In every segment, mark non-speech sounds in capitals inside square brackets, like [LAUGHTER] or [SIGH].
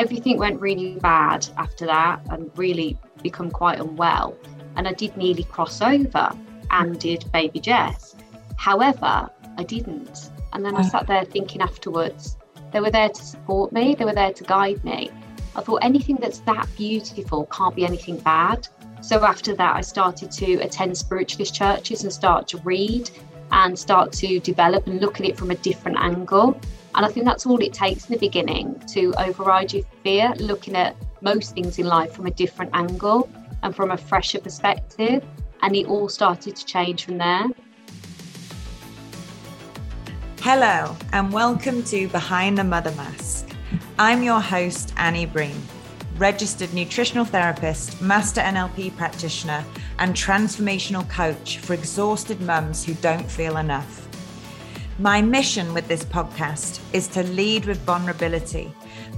everything went really bad after that and really become quite unwell. And I did nearly cross over and did baby Jess. However, I didn't. And then I sat there thinking afterwards, they were there to support me, they were there to guide me. I thought anything that's that beautiful can't be anything bad. So after that, I started to attend spiritualist churches and start to read and start to develop and look at it from a different angle. And I think that's all it takes in the beginning to override your fear, looking at most things in life from a different angle and from a fresher perspective. And it all started to change from there. Hello, and welcome to Behind the Mother Mask. I'm your host, Annie Breen, registered nutritional therapist, master NLP practitioner, and transformational coach for exhausted mums who don't feel enough. My mission with this podcast is to lead with vulnerability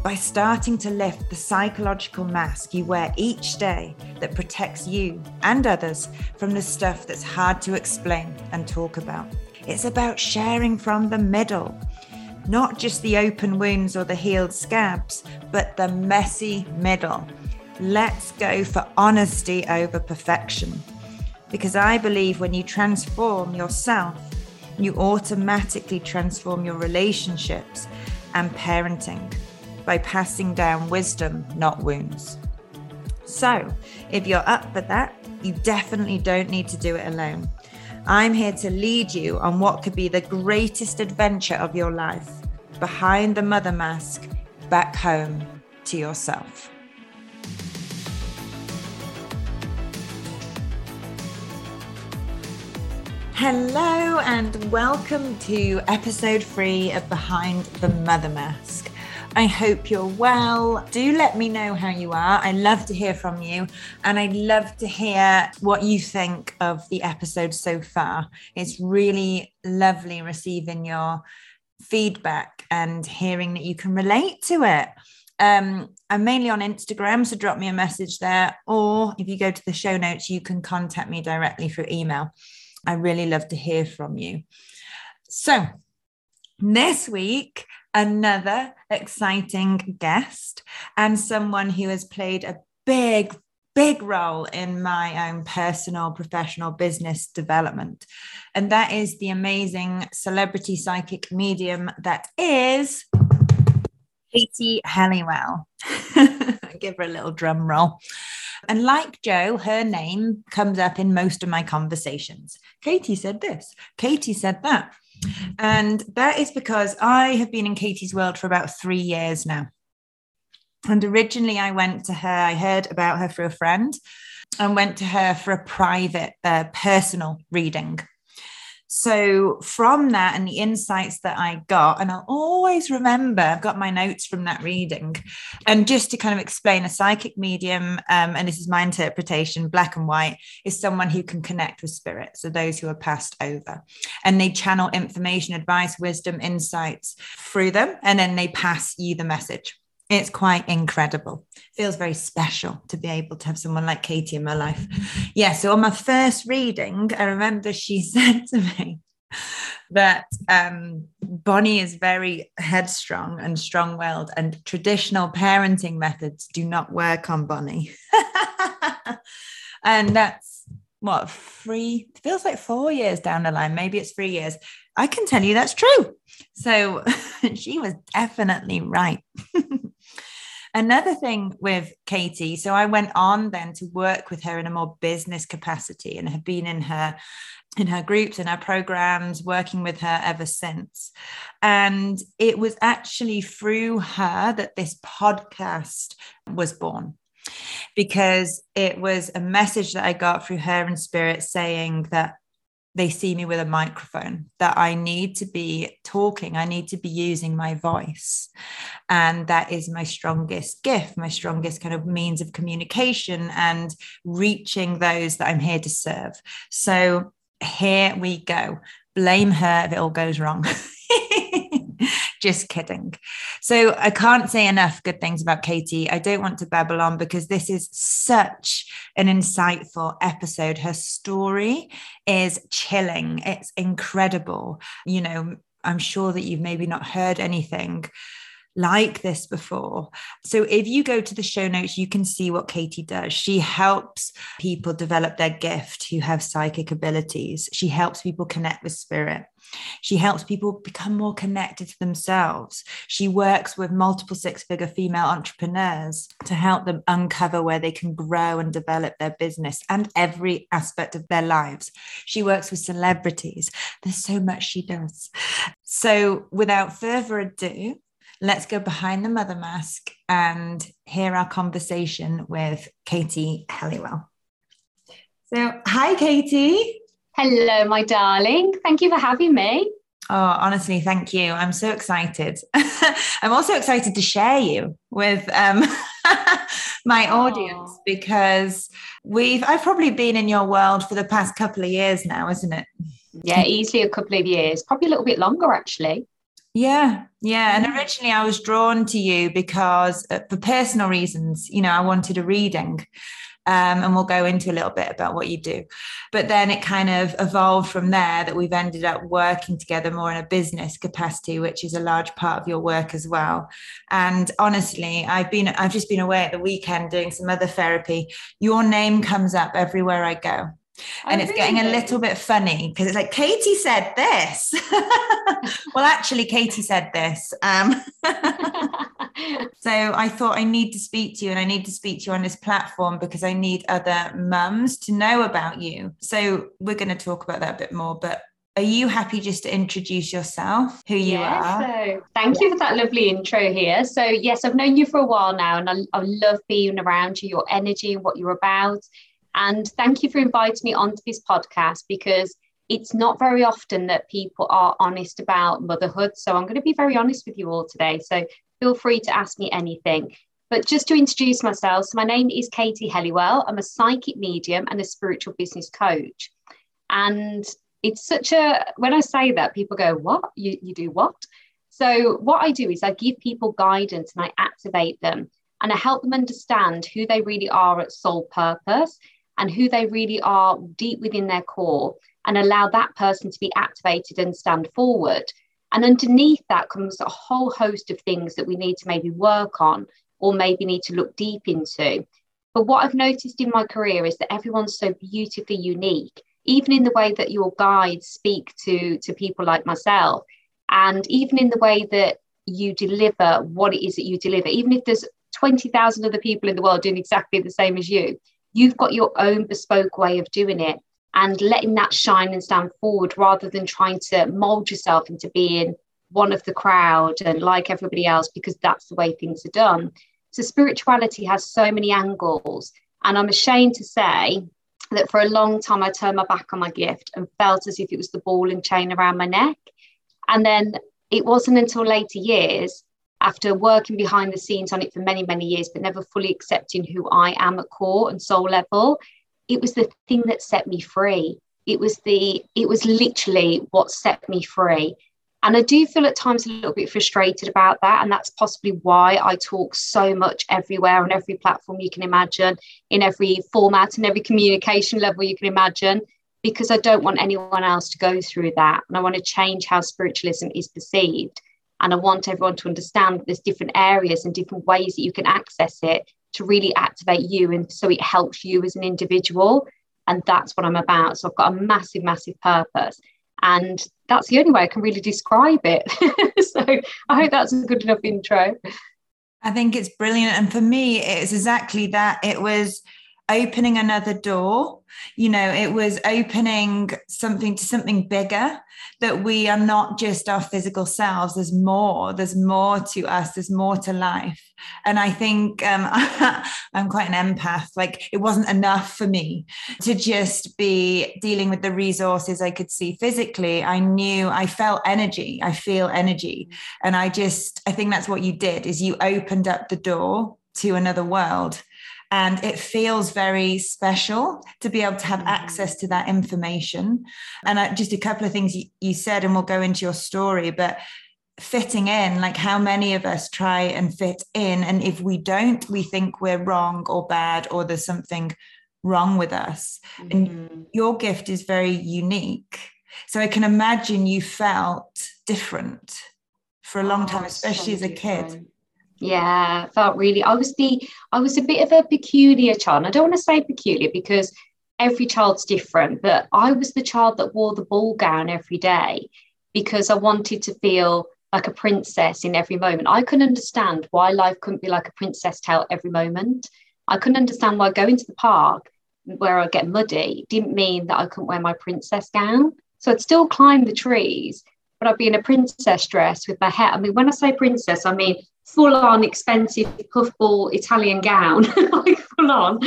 by starting to lift the psychological mask you wear each day that protects you and others from the stuff that's hard to explain and talk about. It's about sharing from the middle, not just the open wounds or the healed scabs, but the messy middle. Let's go for honesty over perfection. Because I believe when you transform yourself, you automatically transform your relationships and parenting by passing down wisdom, not wounds. So, if you're up for that, you definitely don't need to do it alone. I'm here to lead you on what could be the greatest adventure of your life behind the mother mask, back home to yourself. Hello, and welcome to episode three of Behind the Mother Mask. I hope you're well. Do let me know how you are. I love to hear from you. And I'd love to hear what you think of the episode so far. It's really lovely receiving your feedback and hearing that you can relate to it. Um, I'm mainly on Instagram, so drop me a message there. Or if you go to the show notes, you can contact me directly through email. I really love to hear from you. So, this week, another exciting guest and someone who has played a big, big role in my own personal, professional business development. And that is the amazing celebrity psychic medium that is Katie Helliwell. [LAUGHS] Give her a little drum roll. And like Joe, her name comes up in most of my conversations. Katie said this, Katie said that. And that is because I have been in Katie's world for about three years now. And originally, I went to her, I heard about her through a friend and went to her for a private, uh, personal reading. So, from that and the insights that I got, and I'll always remember, I've got my notes from that reading. And just to kind of explain, a psychic medium, um, and this is my interpretation, black and white, is someone who can connect with spirit. So, those who are passed over. And they channel information, advice, wisdom, insights through them, and then they pass you the message. It's quite incredible. Feels very special to be able to have someone like Katie in my life. Yeah. So on my first reading, I remember she [LAUGHS] said to me that um, Bonnie is very headstrong and strong willed, and traditional parenting methods do not work on Bonnie. [LAUGHS] and that's what three feels like four years down the line. Maybe it's three years. I can tell you that's true. So [LAUGHS] she was definitely right. Another thing with Katie, so I went on then to work with her in a more business capacity and have been in her in her groups in her programs working with her ever since. And it was actually through her that this podcast was born because it was a message that I got through her in spirit saying that they see me with a microphone, that I need to be talking, I need to be using my voice. And that is my strongest gift, my strongest kind of means of communication and reaching those that I'm here to serve. So here we go. Blame her if it all goes wrong. [LAUGHS] [LAUGHS] Just kidding. So I can't say enough good things about Katie. I don't want to babble on because this is such an insightful episode. Her story is chilling, it's incredible. You know, I'm sure that you've maybe not heard anything like this before. So if you go to the show notes, you can see what Katie does. She helps people develop their gift who have psychic abilities. She helps people connect with spirit. She helps people become more connected to themselves. She works with multiple six figure female entrepreneurs to help them uncover where they can grow and develop their business and every aspect of their lives. She works with celebrities. There's so much she does. So, without further ado, let's go behind the mother mask and hear our conversation with Katie Helliwell. So, hi, Katie. Hello, my darling. Thank you for having me. Oh, honestly, thank you. I'm so excited. [LAUGHS] I'm also excited to share you with um, [LAUGHS] my audience because we've I've probably been in your world for the past couple of years now, isn't it? Yeah, easily a couple of years, probably a little bit longer actually. Yeah, yeah. And originally I was drawn to you because uh, for personal reasons, you know, I wanted a reading. Um, and we'll go into a little bit about what you do. But then it kind of evolved from there that we've ended up working together more in a business capacity, which is a large part of your work as well. And honestly, I've been I've just been away at the weekend doing some other therapy. Your name comes up everywhere I go and oh, it's really? getting a little bit funny because it's like katie said this [LAUGHS] well actually katie said this um, [LAUGHS] so i thought i need to speak to you and i need to speak to you on this platform because i need other mums to know about you so we're going to talk about that a bit more but are you happy just to introduce yourself, who you yeah, are? So thank you for that lovely intro here. So, yes, I've known you for a while now, and I, I love being around you, your energy, and what you're about. And thank you for inviting me onto this podcast because it's not very often that people are honest about motherhood. So I'm going to be very honest with you all today. So feel free to ask me anything. But just to introduce myself, so my name is Katie Helliwell. I'm a psychic medium and a spiritual business coach. And it's such a, when I say that, people go, What? You, you do what? So, what I do is I give people guidance and I activate them and I help them understand who they really are at soul purpose and who they really are deep within their core and allow that person to be activated and stand forward. And underneath that comes a whole host of things that we need to maybe work on or maybe need to look deep into. But what I've noticed in my career is that everyone's so beautifully unique, even in the way that your guides speak to, to people like myself, and even in the way that you deliver what it is that you deliver, even if there's 20,000 other people in the world doing exactly the same as you, You've got your own bespoke way of doing it and letting that shine and stand forward rather than trying to mold yourself into being one of the crowd and like everybody else because that's the way things are done. So, spirituality has so many angles. And I'm ashamed to say that for a long time, I turned my back on my gift and felt as if it was the ball and chain around my neck. And then it wasn't until later years after working behind the scenes on it for many, many years, but never fully accepting who I am at core and soul level, it was the thing that set me free. It was the, it was literally what set me free. And I do feel at times a little bit frustrated about that. And that's possibly why I talk so much everywhere on every platform you can imagine, in every format and every communication level you can imagine, because I don't want anyone else to go through that. And I want to change how spiritualism is perceived. And I want everyone to understand that there's different areas and different ways that you can access it to really activate you. And so it helps you as an individual. And that's what I'm about. So I've got a massive, massive purpose. And that's the only way I can really describe it. [LAUGHS] so I hope that's a good enough intro. I think it's brilliant. And for me, it's exactly that. It was opening another door. You know it was opening something to something bigger that we are not just our physical selves. There's more. There's more to us. There's more to life. And i think um, [LAUGHS] i'm quite an empath. Like it wasn't enough for me to just be dealing with the resources i could see physically. I knew i felt energy. I feel energy. And i just i think that's what you did is you opened up the door to another world and it feels very special to be able to have mm-hmm. access to that information. And uh, just a couple of things you, you said, and we'll go into your story, but fitting in like how many of us try and fit in and if we don't we think we're wrong or bad or there's something wrong with us mm-hmm. and your gift is very unique so i can imagine you felt different for a long time, oh, especially so as a kid. Yeah, felt really. I was the. I was a bit of a peculiar child. I don't want to say peculiar because every child's different, but I was the child that wore the ball gown every day because I wanted to feel like a princess in every moment. I couldn't understand why life couldn't be like a princess tale every moment. I couldn't understand why going to the park where I get muddy didn't mean that I couldn't wear my princess gown. So I'd still climb the trees, but I'd be in a princess dress with my hair. I mean, when I say princess, I mean full on expensive puffball Italian gown, [LAUGHS] like full on,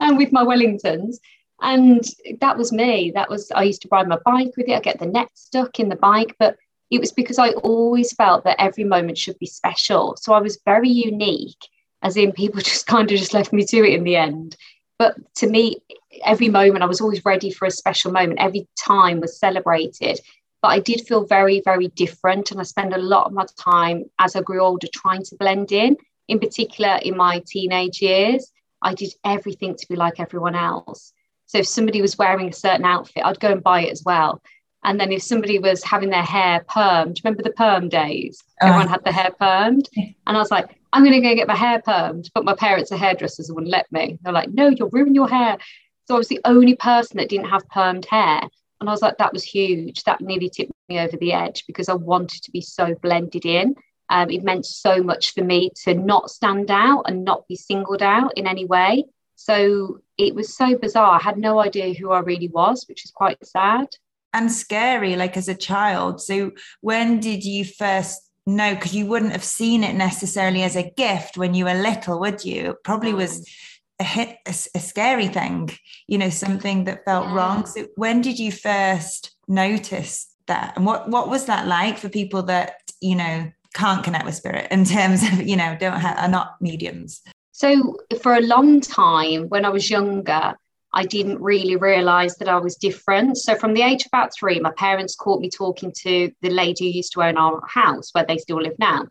and um, with my Wellingtons. And that was me. That was, I used to ride my bike with it. I get the net stuck in the bike, but it was because I always felt that every moment should be special. So I was very unique, as in people [LAUGHS] just kind of just left me to it in the end. But to me, every moment I was always ready for a special moment. Every time was celebrated. But I did feel very, very different. And I spent a lot of my time as I grew older trying to blend in, in particular in my teenage years. I did everything to be like everyone else. So if somebody was wearing a certain outfit, I'd go and buy it as well. And then if somebody was having their hair permed, remember the perm days? Uh, Everyone had their hair permed. And I was like, I'm going to go get my hair permed. But my parents are hairdressers and wouldn't let me. They're like, no, you'll ruin your hair. So I was the only person that didn't have permed hair. And I was like, that was huge. That nearly tipped me over the edge because I wanted to be so blended in. Um, it meant so much for me to not stand out and not be singled out in any way. So it was so bizarre. I had no idea who I really was, which is quite sad. And scary, like as a child. So when did you first know? Because you wouldn't have seen it necessarily as a gift when you were little, would you? It probably was a hit a, a scary thing, you know, something that felt yeah. wrong. So when did you first notice that? And what what was that like for people that, you know, can't connect with spirit in terms of, you know, don't have are not mediums? So for a long time, when I was younger, I didn't really realize that I was different. So from the age of about three, my parents caught me talking to the lady who used to own our house where they still live now.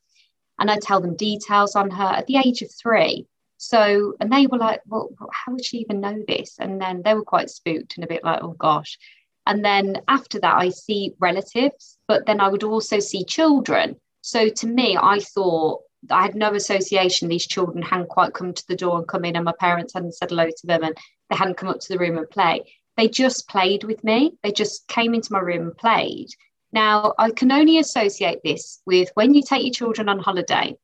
And I tell them details on her at the age of three. So, and they were like, well, how would she even know this? And then they were quite spooked and a bit like, oh gosh. And then after that, I see relatives, but then I would also see children. So to me, I thought I had no association. These children hadn't quite come to the door and come in, and my parents hadn't said hello to them, and they hadn't come up to the room and play. They just played with me. They just came into my room and played. Now, I can only associate this with when you take your children on holiday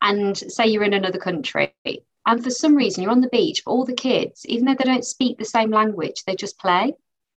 and say you're in another country, and for some reason you're on the beach, but all the kids, even though they don't speak the same language, they just play.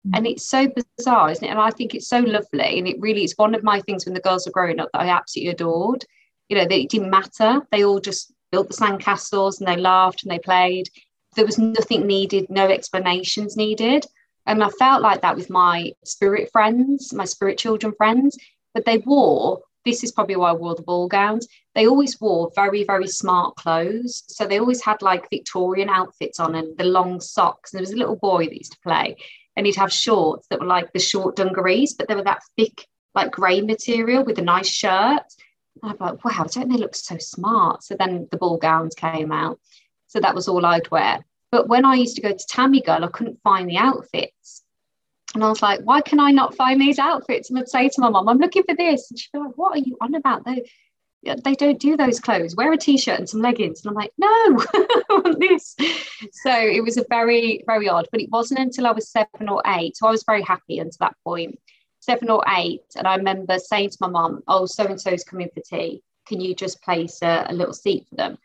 Mm. And it's so bizarre, isn't it? And I think it's so lovely. And it really is one of my things when the girls are growing up that I absolutely adored you know, they, it didn't matter. They all just built the sandcastles and they laughed and they played. There was nothing needed, no explanations needed. And I felt like that with my spirit friends, my spirit children friends, but they wore, this is probably why I wore the ball gowns. They always wore very, very smart clothes. So they always had like Victorian outfits on and the long socks. And there was a little boy that used to play and he'd have shorts that were like the short dungarees, but they were that thick, like grey material with a nice shirt. And I'm like, wow, don't they look so smart? So then the ball gowns came out. So that was all I'd wear. But when I used to go to Tammy Girl, I couldn't find the outfits. And I was like, why can I not find these outfits? And I'd say to my mom, I'm looking for this. And she'd be like, what are you on about? They, they don't do those clothes. Wear a t-shirt and some leggings. And I'm like, no, [LAUGHS] I want this. So it was a very, very odd. But it wasn't until I was seven or eight. So I was very happy until that point seven or eight, and I remember saying to my mum, "Oh, so and so's coming for tea. Can you just place a, a little seat for them?"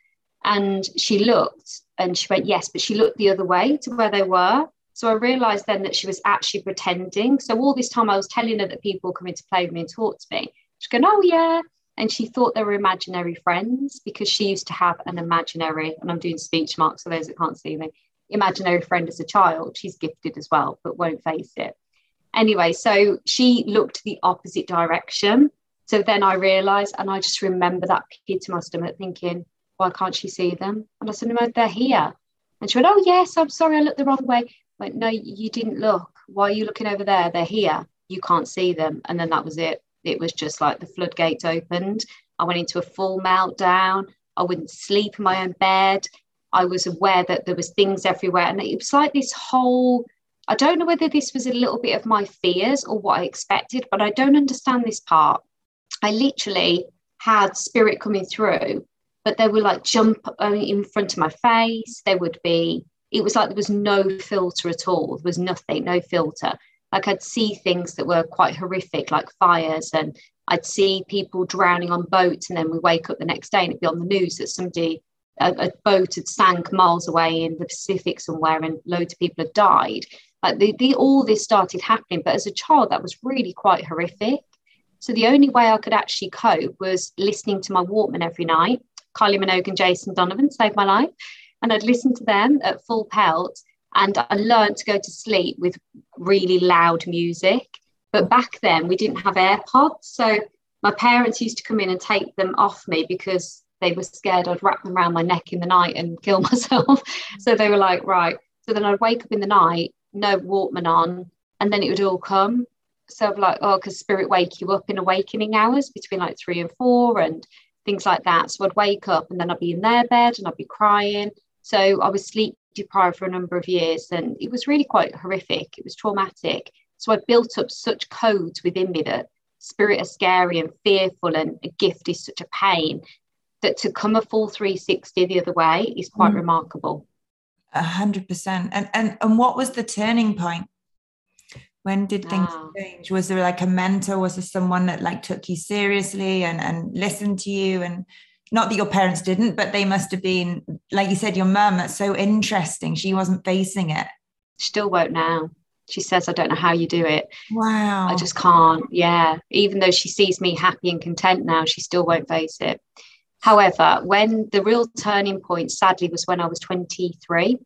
And she looked, and she went, "Yes," but she looked the other way to where they were. So I realised then that she was actually pretending. So all this time I was telling her that people come in to play with me and talk to me. She's going, "Oh yeah." And she thought they were imaginary friends because she used to have an imaginary, and I'm doing speech marks for those that can't see me, imaginary friend as a child. She's gifted as well, but won't face it. Anyway, so she looked the opposite direction. So then I realized, and I just remember that pit to my stomach thinking, why can't she see them? And I said, no, they're here. And she went, oh, yes, I'm sorry, I looked the wrong way. Went, no, you didn't look. Why are you looking over there? They're here. You can't see them. And then that was it. It was just like the floodgates opened. I went into a full meltdown. I wouldn't sleep in my own bed. I was aware that there was things everywhere. And it was like this whole I don't know whether this was a little bit of my fears or what I expected, but I don't understand this part. I literally had spirit coming through, but they would like jump uh, in front of my face. They would be, it was like there was no filter at all. There was nothing, no filter. Like I'd see things that were quite horrific, like fires, and I'd see people drowning on boats. And then we wake up the next day and it'd be on the news that somebody, a, a boat had sank miles away in the Pacific somewhere and loads of people had died. Like the, the, all this started happening. But as a child, that was really quite horrific. So the only way I could actually cope was listening to my Walkman every night. Kylie Minogue and Jason Donovan saved my life. And I'd listen to them at full pelt. And I learned to go to sleep with really loud music. But back then, we didn't have AirPods. So my parents used to come in and take them off me because they were scared I'd wrap them around my neck in the night and kill [LAUGHS] myself. so they were like, right. So then I'd wake up in the night no Walkman on, and then it would all come. So I'm like, oh, because spirit wake you up in awakening hours between like three and four and things like that. So I'd wake up and then I'd be in their bed and I'd be crying. So I was sleep deprived for a number of years and it was really quite horrific. It was traumatic. So I built up such codes within me that spirit is scary and fearful and a gift is such a pain that to come a full 360 the other way is quite mm. remarkable. A hundred percent. And and and what was the turning point? When did things ah. change? Was there like a mentor? Was there someone that like took you seriously and and listened to you? And not that your parents didn't, but they must have been, like you said, your mum. That's so interesting. She wasn't facing it. Still won't now. She says, I don't know how you do it. Wow. I just can't. Yeah. Even though she sees me happy and content now, she still won't face it. However, when the real turning point, sadly, was when I was 23.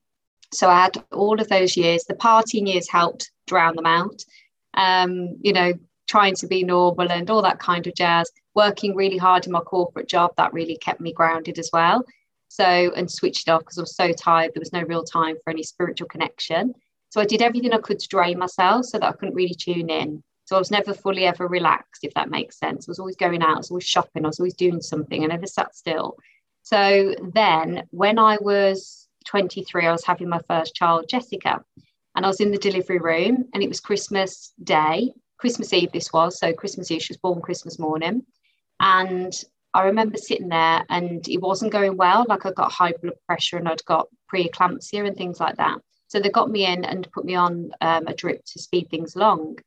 So I had all of those years. The partying years helped drown them out. Um, you know, trying to be normal and all that kind of jazz. Working really hard in my corporate job, that really kept me grounded as well. So, and switched off because I was so tired. There was no real time for any spiritual connection. So I did everything I could to drain myself so that I couldn't really tune in. So I was never fully ever relaxed, if that makes sense. I was always going out, I was always shopping, I was always doing something, I never sat still. So then when I was 23, I was having my first child, Jessica, and I was in the delivery room and it was Christmas Day, Christmas Eve, this was. So Christmas Eve, she was born Christmas morning. And I remember sitting there and it wasn't going well. Like I got high blood pressure and I'd got preeclampsia and things like that. So they got me in and put me on um, a drip to speed things along.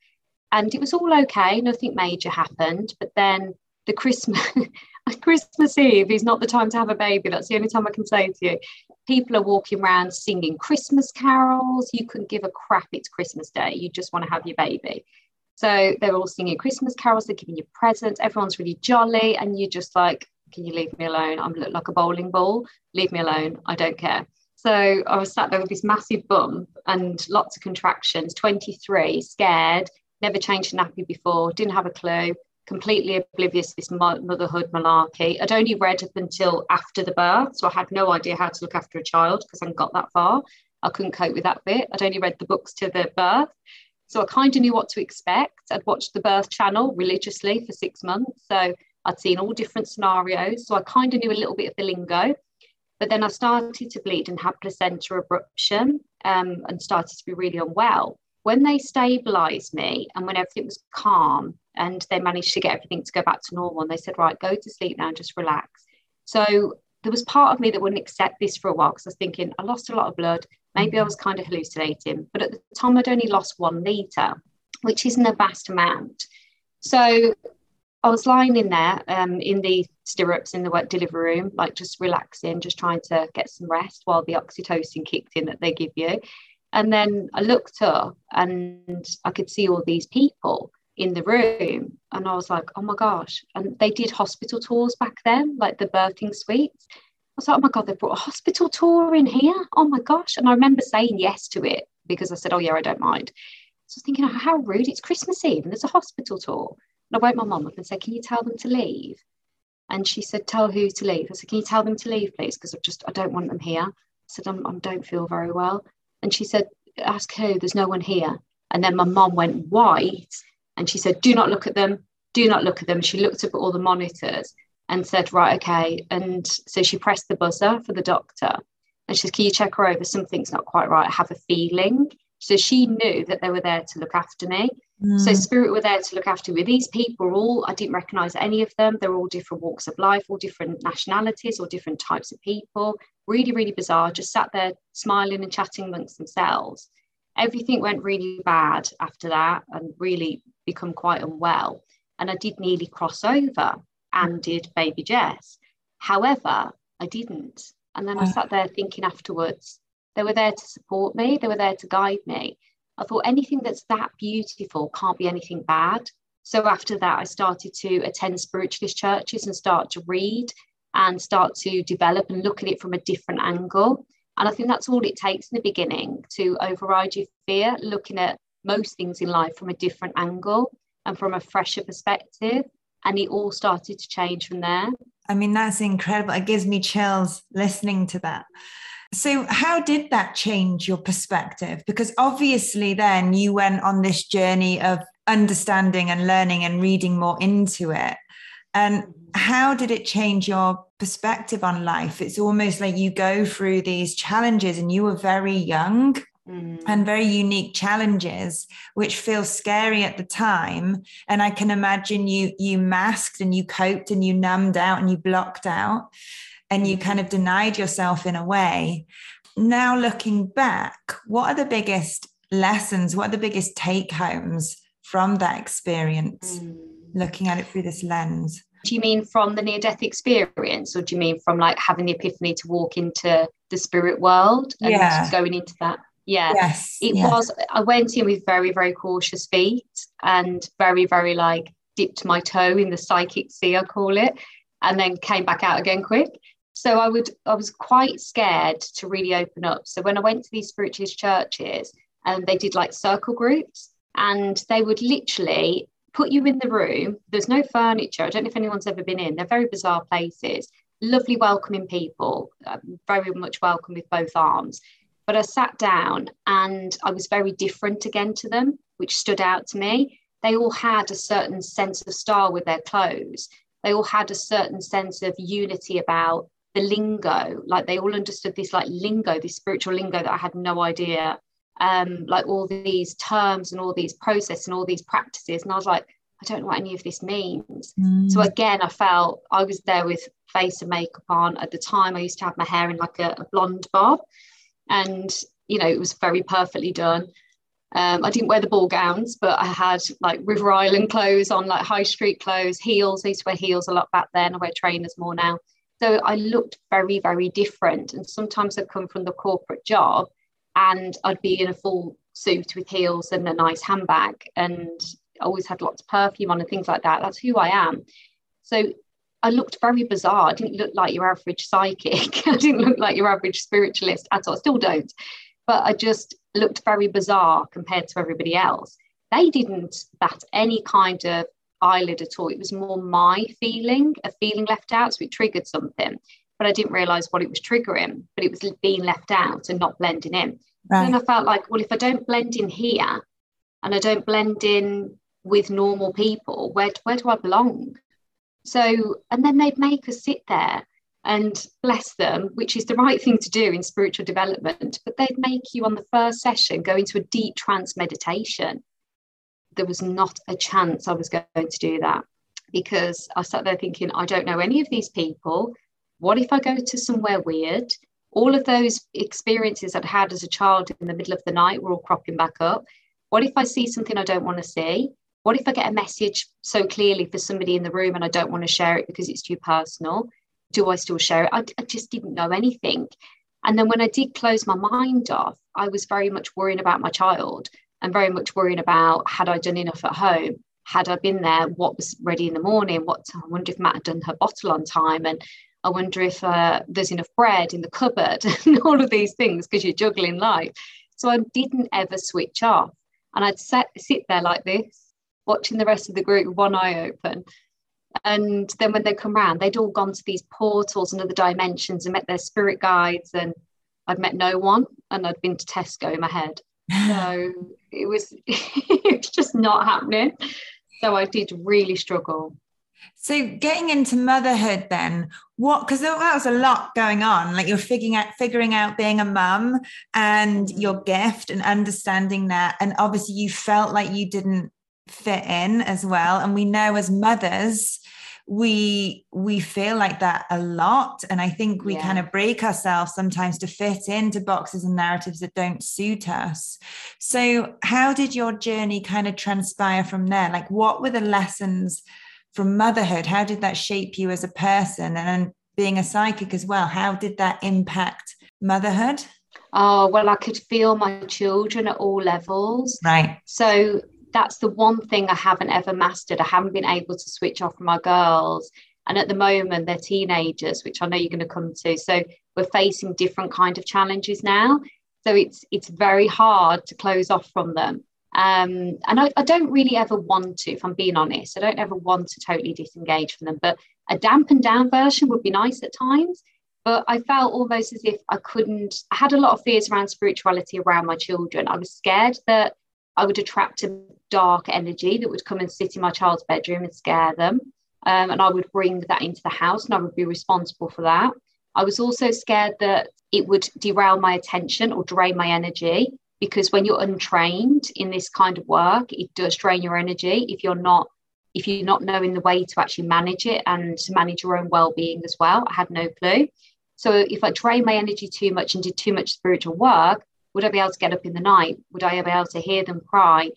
And it was all okay. Nothing major happened. But then the christmas [LAUGHS] christmas eve is not the time to have a baby. That's the only time i can say to you. People are walking around singing christmas carols. You couldn't give a crap. It's christmas day. You just want to have your baby so they're all singing christmas carols they're giving you presents everyone's really jolly and you're just like can you leave me alone i'm look like a bowling ball leave me alone i don't care so I was sat there with this massive bump and lots of contractions, 23, scared, never changed a nappy before, didn't have a clue, completely oblivious to this motherhood malarkey. I'd only read up until after the birth, so I had no idea how to look after a child because I hadn't got that far. I couldn't cope with that bit. I'd only read the books to the birth. So I kind of knew what to expect. I'd watched the birth channel religiously for six months. So I'd seen all different scenarios. So I kind of knew a little bit of the lingo. But then I started to bleed and had placenta abruption um, and started to be really unwell when they stabilized me and when everything was calm and they managed to get everything to go back to normal and they said right go to sleep now and just relax so there was part of me that wouldn't accept this for a while because i was thinking i lost a lot of blood maybe i was kind of hallucinating but at the time i'd only lost one litre which isn't a vast amount so I was lying in there um, in the stirrups in the work delivery room, like just relaxing, just trying to get some rest while the oxytocin kicked in that they give you. And then I looked up and I could see all these people in the room. And I was like, oh my gosh. And they did hospital tours back then, like the birthing suites. I was like, oh my God, they've brought a hospital tour in here. Oh my gosh. And I remember saying yes to it because I said, oh yeah, I don't mind. So I was thinking, how rude. It's Christmas Eve and there's a hospital tour. And I woke my mum up and said, can you tell them to leave? And she said, tell who to leave? I said, can you tell them to leave, please? Because I just, I don't want them here. I said, I'm, I don't feel very well. And she said, Ask who? There's no one here. And then my mom went white and she said, Do not look at them. Do not look at them. She looked up at all the monitors and said, Right, okay. And so she pressed the buzzer for the doctor and she said, Can you check her over? Something's not quite right. I have a feeling. So she knew that they were there to look after me. Mm. So spirit were there to look after me. These people were all, I didn't recognize any of them. They're all different walks of life, all different nationalities, or different types of people. Really, really bizarre. Just sat there smiling and chatting amongst themselves. Everything went really bad after that and really become quite unwell. And I did nearly cross over and did baby Jess. However, I didn't. And then I sat there thinking afterwards, they were there to support me, they were there to guide me. I thought anything that's that beautiful can't be anything bad. So after that, I started to attend spiritualist churches and start to read and start to develop and look at it from a different angle. And I think that's all it takes in the beginning to override your fear, looking at most things in life from a different angle and from a fresher perspective. And it all started to change from there. I mean, that's incredible. It gives me chills listening to that. So, how did that change your perspective? Because obviously, then you went on this journey of understanding and learning and reading more into it. And how did it change your perspective on life? It's almost like you go through these challenges and you were very young mm. and very unique challenges, which feel scary at the time. And I can imagine you you masked and you coped and you numbed out and you blocked out and you kind of denied yourself in a way. Now, looking back, what are the biggest lessons? What are the biggest take homes from that experience, mm. looking at it through this lens? Do you mean from the near death experience, or do you mean from like having the epiphany to walk into the spirit world and yeah. going into that? Yeah. Yes. It was, I went in with very, very cautious feet and very, very like dipped my toe in the psychic sea, I call it, and then came back out again quick so I would I was quite scared to really open up. So when I went to these spiritualist churches and they did like circle groups and they would literally put you in the room. There's no furniture. I don't know if anyone's ever been in. They're very bizarre places. Lovely, welcoming people. Um, very much welcome with both arms. But I sat down and I was very different again to them, which stood out to me. They all had a certain sense of style with their clothes. They all had a certain sense of unity about the lingo like they all understood this like lingo this spiritual lingo that i had no idea um like all these terms and all these processes and all these practices and i was like i don't know what any of this means mm. so again i felt i was there with face and makeup on at the time i used to have my hair in like a, a blonde bob and you know it was very perfectly done um, I didn't wear the ball gowns, but I had like River Island clothes on, like high street clothes, heels. I used to wear heels a lot back then. I wear trainers more now. So I looked very, very different. And sometimes I'd come from the corporate job and I'd be in a full suit with heels and a nice handbag and always had lots of perfume on and things like that. That's who I am. So I looked very bizarre. I didn't look like your average psychic. [LAUGHS] I didn't look like your average spiritualist at all. I still don't. But I just looked very bizarre compared to everybody else. They didn't bat any kind of eyelid at all. It was more my feeling, a feeling left out. So it triggered something, but I didn't realize what it was triggering, but it was being left out and not blending in. Right. And I felt like, well, if I don't blend in here and I don't blend in with normal people, where, where do I belong? So, and then they'd make us sit there and bless them, which is the right thing to do in spiritual development. But they'd make you on the first session go into a deep trance meditation there was not a chance I was going to do that because I sat there thinking, I don't know any of these people. What if I go to somewhere weird? All of those experiences I'd had as a child in the middle of the night were all cropping back up. What if I see something I don't want to see? What if I get a message so clearly for somebody in the room and I don't want to share it because it's too personal? Do I still share it? I, I just didn't know anything. And then when I did close my mind off, I was very much worrying about my child and very much worrying about had I done enough at home? Had I been there? What was ready in the morning? What I wonder if Matt had done her bottle on time, and I wonder if uh, there's enough bread in the cupboard, [LAUGHS] and all of these things because you're juggling life. So I didn't ever switch off, and I'd sit sit there like this, watching the rest of the group with one eye open. And then when they come round, they'd all gone to these portals and other dimensions and met their spirit guides, and I'd met no one, and I'd been to Tesco in my head. [LAUGHS] So it was [LAUGHS] it's just not happening. So I did really struggle. So getting into motherhood then, what because that was a lot going on. Like you're figuring out figuring out being a mum and your gift and understanding that. And obviously you felt like you didn't fit in as well. And we know as mothers, we we feel like that a lot. And i think we yeah. kind of break ourselves sometimes to fit into boxes and narratives that don't suit us. So how did your journey kind of transpire from there? Like what were the lessons from motherhood? How did that shape you as a person and being a psychic as well? How did that impact motherhood? Oh well i could feel my children at all levels. Right. So that's the one thing I haven't ever mastered. I haven't been able to switch off from my girls. And at the moment, they're teenagers, which I know you're going to come to. So we're facing different kind of challenges now. So it's it's very hard to close off from them. Um, and I, I don't really ever want to, if I'm being honest, I don't ever want to totally disengage from them. But a dampened down version would be nice at times. But I felt almost as if I couldn't, I had a lot of fears around spirituality around my children. I was scared that I would attract a dark energy that would come and sit in my child's bedroom and scare them. Um, and I would bring that into the house and I would be responsible for that. I was also scared that it would derail my attention or drain my energy because when you're untrained in this kind of work, it does drain your energy if you're not if you're not knowing the way to actually manage it and to manage your own well-being as well. I had no clue. So if I drained my energy too much and did too much spiritual work, would I be able to get up in the night? Would I be able to hear them cry?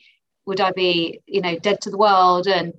Would I be, you know, dead to the world and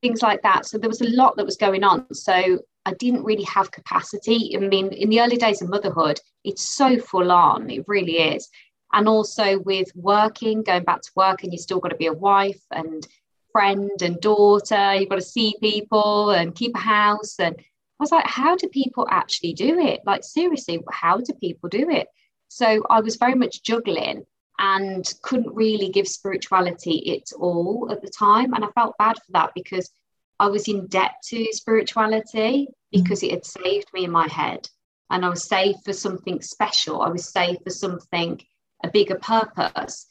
things like that? So there was a lot that was going on. So I didn't really have capacity. I mean, in the early days of motherhood, it's so full on. It really is. And also with working, going back to work, and you still got to be a wife and friend and daughter. You've got to see people and keep a house. And I was like, how do people actually do it? Like, seriously, how do people do it? So I was very much juggling and couldn't really give spirituality its all at the time. And I felt bad for that because I was in debt to spirituality mm. because it had saved me in my head. And I was saved for something special. I was saved for something, a bigger purpose.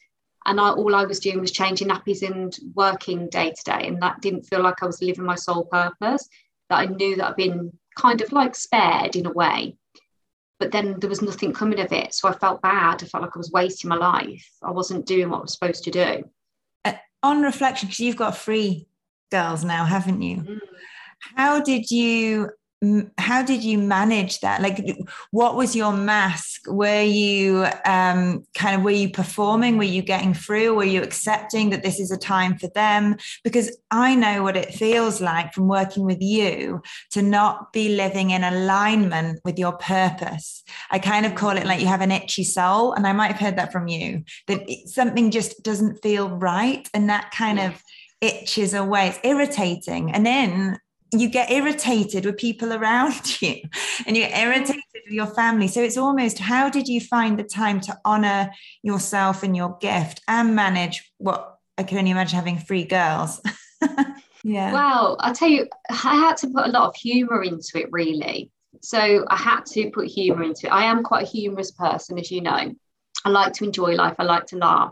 And I, all I was doing was changing nappies and working day to day. And that didn't feel like I was living my sole purpose, that I knew that I'd been kind of like spared in a way but then there was nothing coming of it. So I felt bad. I felt like I was wasting my life. I wasn't doing what I was supposed to do. Uh, on reflection, because you've got three girls now, haven't you? Mm. How did you how did you manage that? Like what was your mask? Were you um, kind of were you performing? Were you getting through? Were you accepting that this is a time for them? Because i know what it feels like from working with you to not be living in alignment with your purpose. I kind of call it like you have an itchy soul and i might have heard that from you that it, something just doesn't feel right and that kind of itches away. It's irritating. And then you get irritated with people around [LAUGHS] you and you're irritated with your family. So it's almost how did you find the time to honor yourself and your gift and manage what I can only imagine having three girls? [LAUGHS] yeah. Well, I'll tell you, I had to put a lot of humor into it, really. So I had to put humor into it. I am quite a humorous person, as you know. I like to enjoy life, I like to laugh.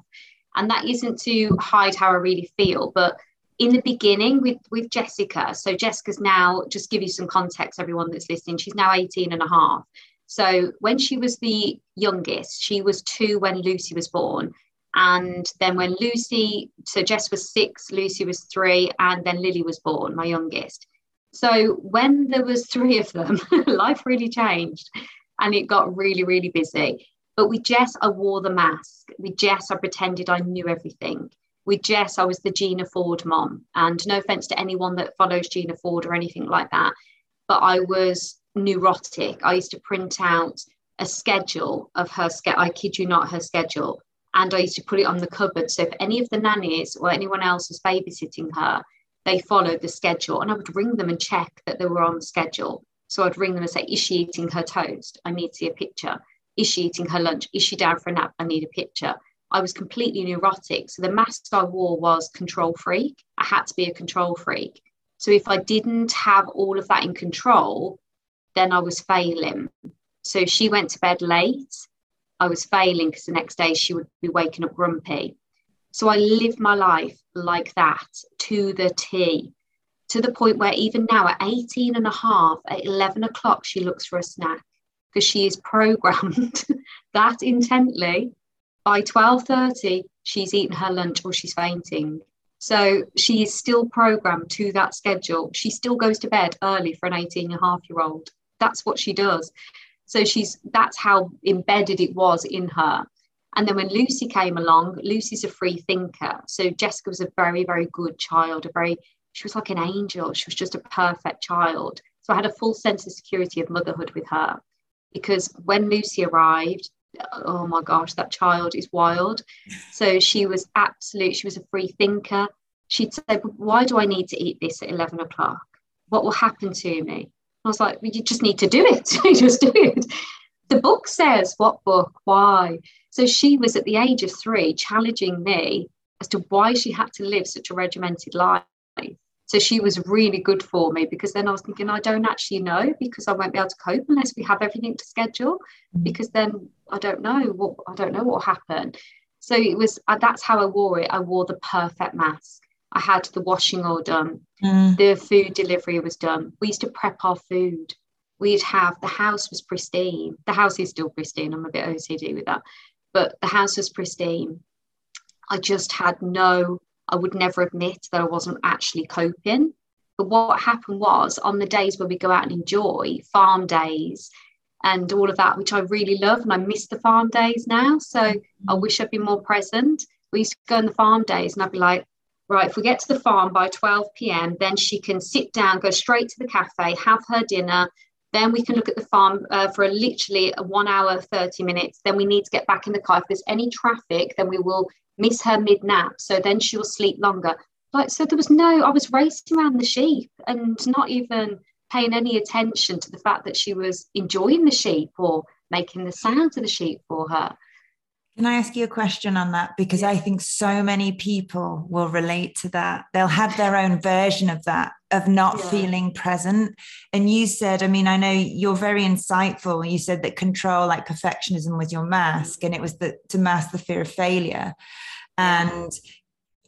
And that isn't to hide how I really feel, but in the beginning with with Jessica, so Jessica's now just give you some context, everyone that's listening, she's now 18 and a half. So when she was the youngest, she was two when Lucy was born. And then when Lucy, so Jess was six, Lucy was three, and then Lily was born, my youngest. So when there was three of them, [LAUGHS] life really changed and it got really, really busy. But with Jess, I wore the mask. With Jess, I pretended I knew everything with Jess, I was the Gina Ford mom. And no offense to anyone that follows Gina Ford or anything like that, but I was neurotic. I used to print out a schedule of her schedule. I kid you not, her schedule. And I used to put it on the cupboard. So if any of the nannies or anyone else was babysitting her, they followed the schedule. And I would ring them and check that they were on schedule. So I'd ring them and say, Is she eating her toast? I need to see a picture. Is she eating her lunch? Is she down for a nap? I need a picture. I was completely neurotic. So the mask I wore was control freak. I had to be a control freak. So if I didn't have all of that in control, then I was failing. So she went to bed late, I was failing because the next day she would be waking up grumpy. So I lived my life like that to the T, to the point where even now at 18 and a half, at 11 o'clock, she looks for a snack because she is programmed [LAUGHS] that intently by 12.30 she's eaten her lunch or she's fainting So she is still programmed to that schedule. She still goes to bed early for an 18 and a half year old. That's what she does. So she's that's how embedded it was in her. And then when Lucy came along, Lucy's a free thinker. So Jessica was a very, very good child, a very, she was like an angel. She was just a perfect child. So I had a full sense of security of motherhood with her because when Lucy arrived, oh my gosh, that child is wild. So she [LAUGHS] was absolute, she was a free thinker. She'd say, Why do I need to eat this at 11 o'clock? What will happen to me? I was like, well, You just need to do it. [LAUGHS] You just do it. The book says, What book? Why? So she was at the age of three challenging me as to why she had to live such a regimented life. So she was really good for me because then I was thinking, I don't actually know because I won't be able to cope unless we have everything to schedule. Mm-hmm. Because then I don't know what I don't know what will happen. So it was uh, that's how I wore it. I wore the perfect mask. I had the washing all done. Mm. The food delivery was done. We used to prep our food. We'd have the house was pristine. The house is still pristine. I'm a bit OCD with that, but the house was pristine. I just had no I would never admit that I wasn't actually coping. But what happened was on the days where we go out and enjoy farm days and all of that, which I really love, and I miss the farm days now. So mm-hmm. I wish I'd been more present. We used to go on the farm days, and I'd be like, right, if we get to the farm by 12 p.m., then she can sit down, go straight to the cafe, have her dinner. Then we can look at the farm uh, for a, literally a one hour, 30 minutes. Then we need to get back in the car. If there's any traffic, then we will miss her mid nap. So then she will sleep longer. Like, so there was no, I was racing around the sheep and not even paying any attention to the fact that she was enjoying the sheep or making the sounds of the sheep for her. Can I ask you a question on that? Because I think so many people will relate to that. They'll have their own version of that, of not yeah. feeling present. And you said, I mean, I know you're very insightful. You said that control, like perfectionism, was your mask, and it was the, to mask the fear of failure. And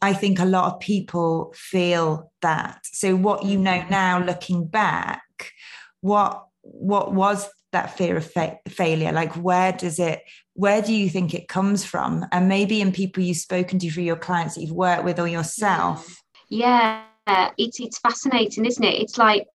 I think a lot of people feel that. So, what you know mm-hmm. now, looking back, what what was that fear of fa- failure? Like, where does it where do you think it comes from? And maybe in people you've spoken to for your clients that you've worked with or yourself. Yeah, it's it's fascinating, isn't it? It's like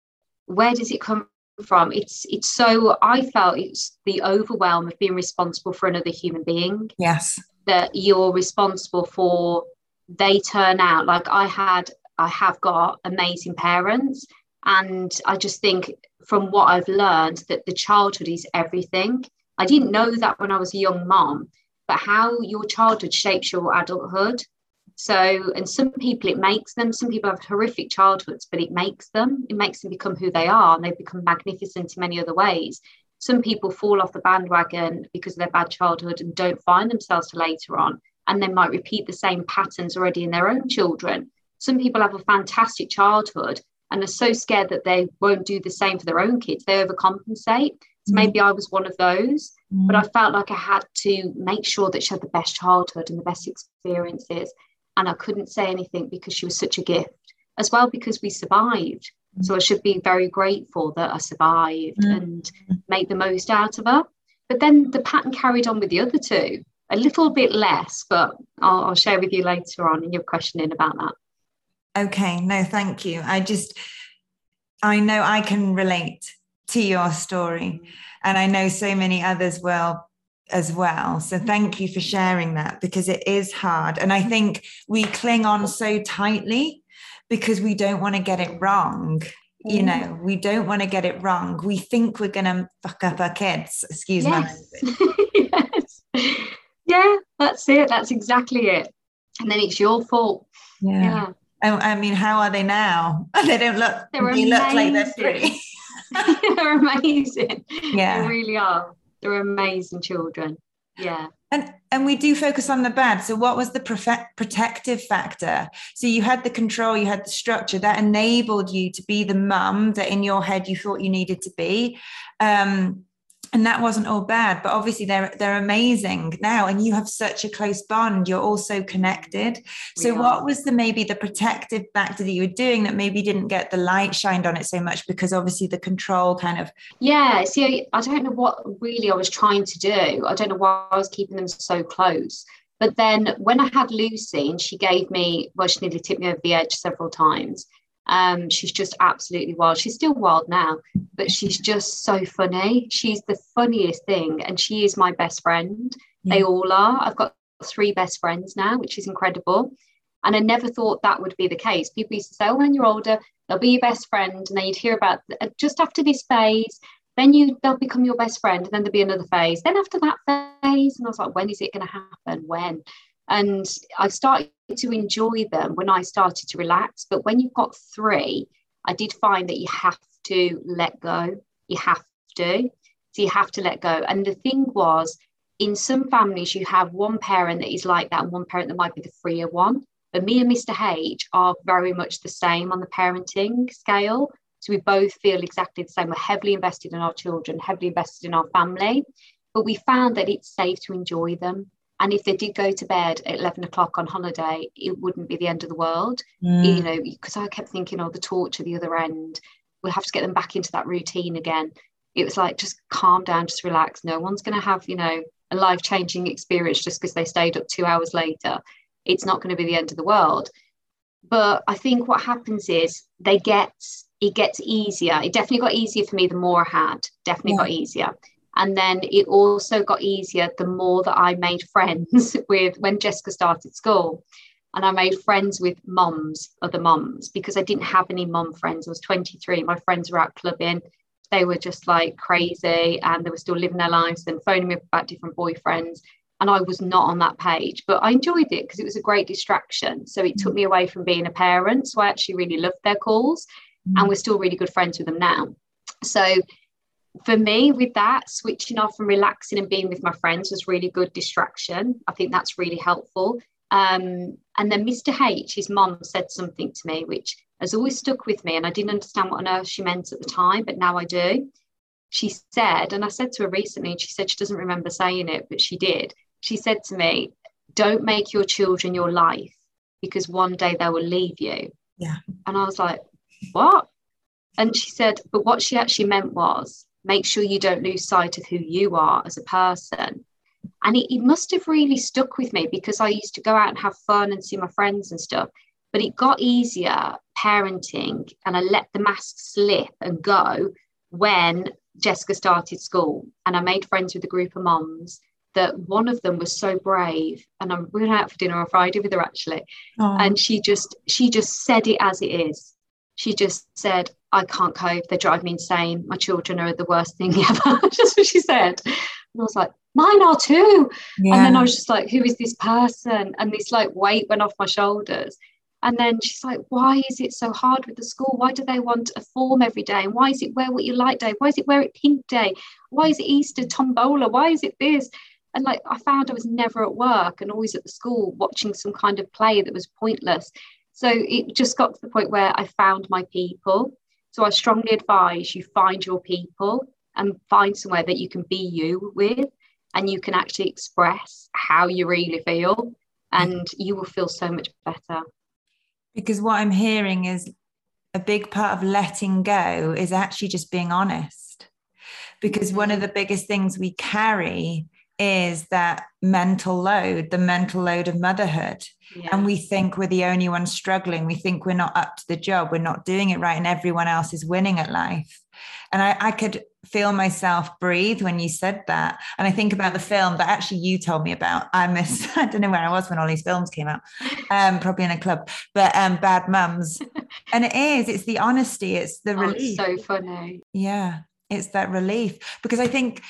where does it come from? It's it's so I felt it's the overwhelm of being responsible for another human being. Yes. That you're responsible for they turn out like I had I have got amazing parents and I just think from what I've learned that the childhood is everything I didn't know that when I was a young mom, but how your childhood shapes your adulthood. So, and some people it makes them, some people have horrific childhoods, but it makes them, it makes them become who they are and they become magnificent in many other ways. Some people fall off the bandwagon because of their bad childhood and don't find themselves till later on, and they might repeat the same patterns already in their own children. Some people have a fantastic childhood and are so scared that they won't do the same for their own kids. They overcompensate. So maybe I was one of those, mm. but I felt like I had to make sure that she had the best childhood and the best experiences. And I couldn't say anything because she was such a gift, as well because we survived. Mm. So I should be very grateful that I survived mm. and make the most out of her. But then the pattern carried on with the other two, a little bit less, but I'll, I'll share with you later on in your questioning about that. Okay, no, thank you. I just, I know I can relate to your story. And I know so many others will as well. So thank you for sharing that because it is hard. And I think we cling on so tightly because we don't want to get it wrong. You mm-hmm. know, we don't want to get it wrong. We think we're going to fuck up our kids. Excuse yes. me. [LAUGHS] yes. Yeah, that's it. That's exactly it. And then it's your fault. Yeah. yeah. I, I mean, how are they now? [LAUGHS] They don't look. They're they look like they're three. [LAUGHS] [LAUGHS] they're amazing. Yeah. They really are. They're amazing children. Yeah. And and we do focus on the bad. So what was the protective factor? So you had the control, you had the structure that enabled you to be the mum that in your head you thought you needed to be. Um, and that wasn't all bad but obviously they're they're amazing now and you have such a close bond you're also connected. So what was the maybe the protective factor that you were doing that maybe didn't get the light shined on it so much because obviously the control kind of yeah see i don't know what really i was trying to do. I don't know why i was keeping them so close. But then when I had Lucy and she gave me, well, she nearly tipped me over the edge several times. Um, she's just absolutely wild. She's still wild now, but she's just so funny. She's the funniest thing, and she is my best friend. Yeah. They all are. I've got three best friends now, which is incredible. And I never thought that would be the case. People used to say, oh, when you're older, they'll be your best friend. And then you'd hear about uh, just after this phase, then you they'll become your best friend. And then there'll be another phase. Then after that phase, and I was like, when is it going to happen? When? And I started to enjoy them when I started to relax. But when you've got three, I did find that you have to let go. You have to. So you have to let go. And the thing was, in some families, you have one parent that is like that, and one parent that might be the freer one. But me and Mr. H are very much the same on the parenting scale. So we both feel exactly the same. We're heavily invested in our children, heavily invested in our family. But we found that it's safe to enjoy them. And if they did go to bed at 11 o'clock on holiday, it wouldn't be the end of the world. Mm. You know, because I kept thinking, oh, the torture, the other end, we'll have to get them back into that routine again. It was like, just calm down, just relax. No one's going to have, you know, a life changing experience just because they stayed up two hours later it's not going to be the end of the world. But I think what happens is they get it gets easier. It definitely got easier for me the more I had. Definitely yeah. got easier. And then it also got easier the more that I made friends [LAUGHS] with when Jessica started school. And I made friends with moms, other moms, because I didn't have any mom friends. I was 23. My friends were out clubbing. They were just like crazy and they were still living their lives and phoning me about different boyfriends and I was not on that page, but I enjoyed it because it was a great distraction. So it took me away from being a parent. So I actually really loved their calls, and mm. we're still really good friends with them now. So for me, with that, switching off and relaxing and being with my friends was really good distraction. I think that's really helpful. Um, and then Mr. H, his mom, said something to me which has always stuck with me, and I didn't understand what on earth she meant at the time, but now I do. She said, and I said to her recently, and she said she doesn't remember saying it, but she did she said to me, Don't make your children your life because one day they will leave you. Yeah. And I was like, What? And she said, But what she actually meant was make sure you don't lose sight of who you are as a person. And it, it must have really stuck with me because I used to go out and have fun and see my friends and stuff. But it got easier parenting and I let the mask slip and go when Jessica started school and I made friends with a group of moms that one of them was so brave and I'm we went out for dinner on Friday with her actually and she just she just said it as it is she just said I can't cope they drive me insane my children are the worst thing [LAUGHS] ever [LAUGHS] just what she said and I was like mine are too yeah. and then I was just like who is this person and this like weight went off my shoulders and then she's like, why is it so hard with the school? Why do they want a form every day? And why is it wear what you like day? Why is it wear it pink day? Why is it Easter tombola? Why is it this? and like I found I was never at work and always at the school watching some kind of play that was pointless. So it just got to the point where I found my people. So I strongly advise you find your people and find somewhere that you can be you with and you can actually express how you really feel and you will feel so much better. Because what I'm hearing is a big part of letting go is actually just being honest. Because one of mm-hmm. the biggest things we carry is that mental load, the mental load of motherhood. Yeah. And we think we're the only ones struggling. We think we're not up to the job. We're not doing it right. And everyone else is winning at life. And I, I could feel myself breathe when you said that. And I think about the film that actually you told me about. I miss, [LAUGHS] I don't know where I was when all these films came out, um, probably in a club, but um, Bad Mums. [LAUGHS] and it is, it's the honesty, it's the oh, relief. so funny. Yeah, it's that relief. Because I think